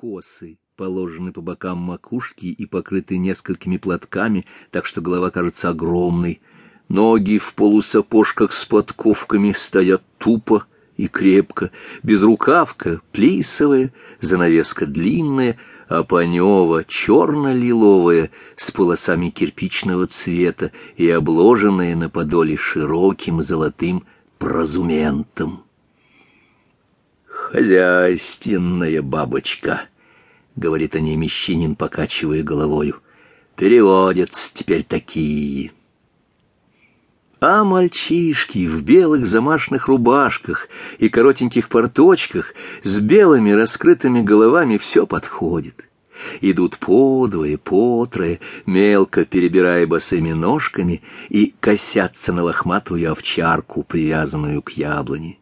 косы положены по бокам макушки и покрыты несколькими платками, так что голова кажется огромной. Ноги в полусапожках с подковками стоят тупо и крепко, безрукавка плисовая, занавеска длинная, а панева черно-лиловая, с полосами кирпичного цвета и обложенная на подоле широким золотым прозументом. «Хозяйственная бабочка», — говорит о ней мещанин, покачивая головою. «Переводятся теперь такие». А мальчишки в белых замашных рубашках и коротеньких порточках с белыми раскрытыми головами все подходит. Идут подвое, потрое, мелко перебирая босыми ножками и косятся на лохматую овчарку, привязанную к яблоне.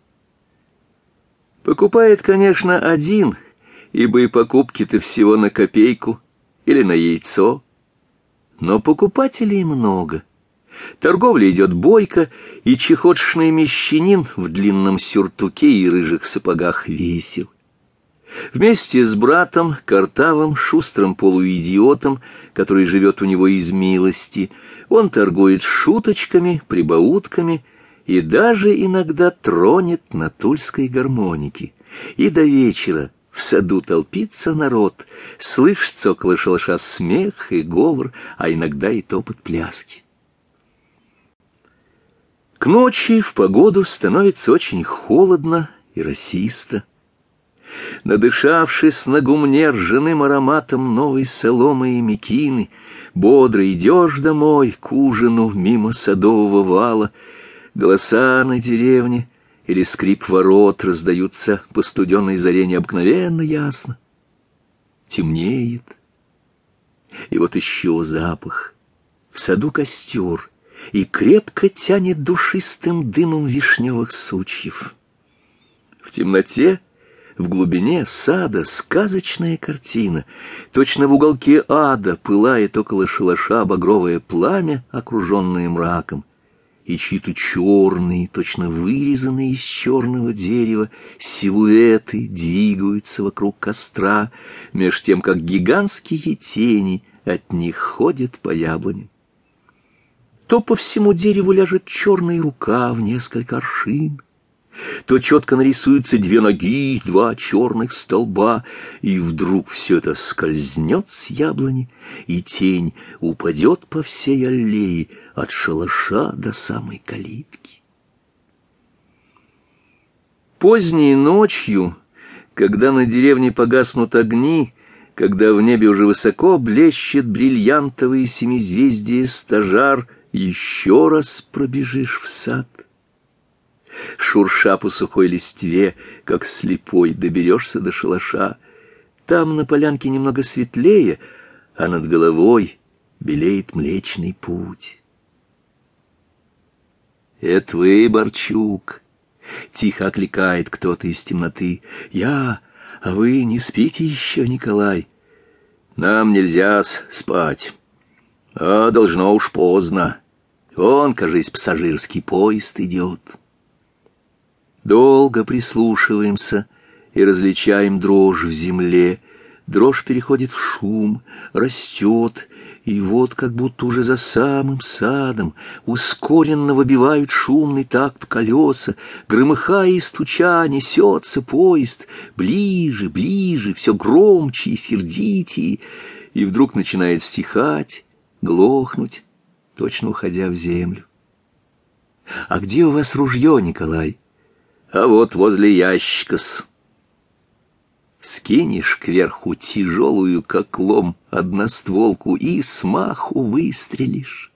Покупает, конечно, один, ибо и покупки-то всего на копейку или на яйцо. Но покупателей много. Торговля идет бойко, и чехотшный мещанин в длинном сюртуке и рыжих сапогах весел. Вместе с братом, картавым, шустрым полуидиотом, который живет у него из милости, он торгует шуточками, прибаутками и даже иногда тронет на тульской гармонике. И до вечера в саду толпится народ, слышится около шалаша смех и говор, а иногда и топот пляски. К ночи в погоду становится очень холодно и расисто. Надышавшись на гумне ржаным ароматом новой соломы и мекины, бодро идешь домой к ужину мимо садового вала — Голоса на деревне или скрип ворот раздаются по студенной заре необыкновенно ясно. Темнеет. И вот еще запах. В саду костер, и крепко тянет душистым дымом вишневых сучьев. В темноте в глубине сада сказочная картина. Точно в уголке ада пылает около шалаша багровое пламя, окруженное мраком и чьи-то черные, точно вырезанные из черного дерева, силуэты двигаются вокруг костра, меж тем, как гигантские тени от них ходят по яблоне. То по всему дереву ляжет черная рука в несколько аршин, то четко нарисуются две ноги, два черных столба, и вдруг все это скользнет с яблони, и тень упадет по всей аллее от шалаша до самой калитки. Поздней ночью, когда на деревне погаснут огни, когда в небе уже высоко блещет бриллиантовые семизвездие стажар, еще раз пробежишь в сад — шурша по сухой листве, как слепой доберешься до шалаша. Там на полянке немного светлее, а над головой белеет Млечный Путь. «Это вы, Борчук!» — тихо окликает кто-то из темноты. «Я, а вы не спите еще, Николай?» «Нам нельзя спать, а должно уж поздно. Вон, кажись, пассажирский поезд идет». Долго прислушиваемся и различаем дрожь в земле. Дрожь переходит в шум, растет, и вот как будто уже за самым садом ускоренно выбивают шумный такт колеса, громыхая и стуча несется поезд, ближе, ближе, все громче и сердитее, и вдруг начинает стихать, глохнуть, точно уходя в землю. «А где у вас ружье, Николай?» А вот возле ящика-с. Скинешь кверху тяжелую, как лом, одностволку и смаху выстрелишь.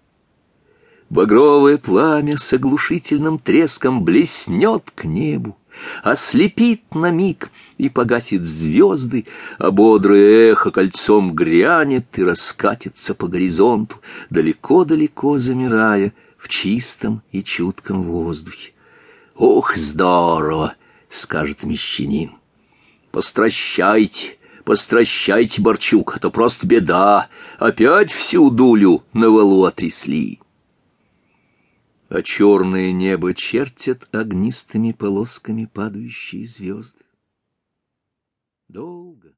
Багровое пламя с оглушительным треском блеснет к небу, ослепит на миг и погасит звезды, а бодрое эхо кольцом грянет и раскатится по горизонту, далеко-далеко замирая в чистом и чутком воздухе. «Ух, здорово!» — скажет мещанин. «Постращайте, постращайте, Борчук, а то просто беда. Опять всю дулю на валу отрясли». А черное небо чертят огнистыми полосками падающие звезды. Долго.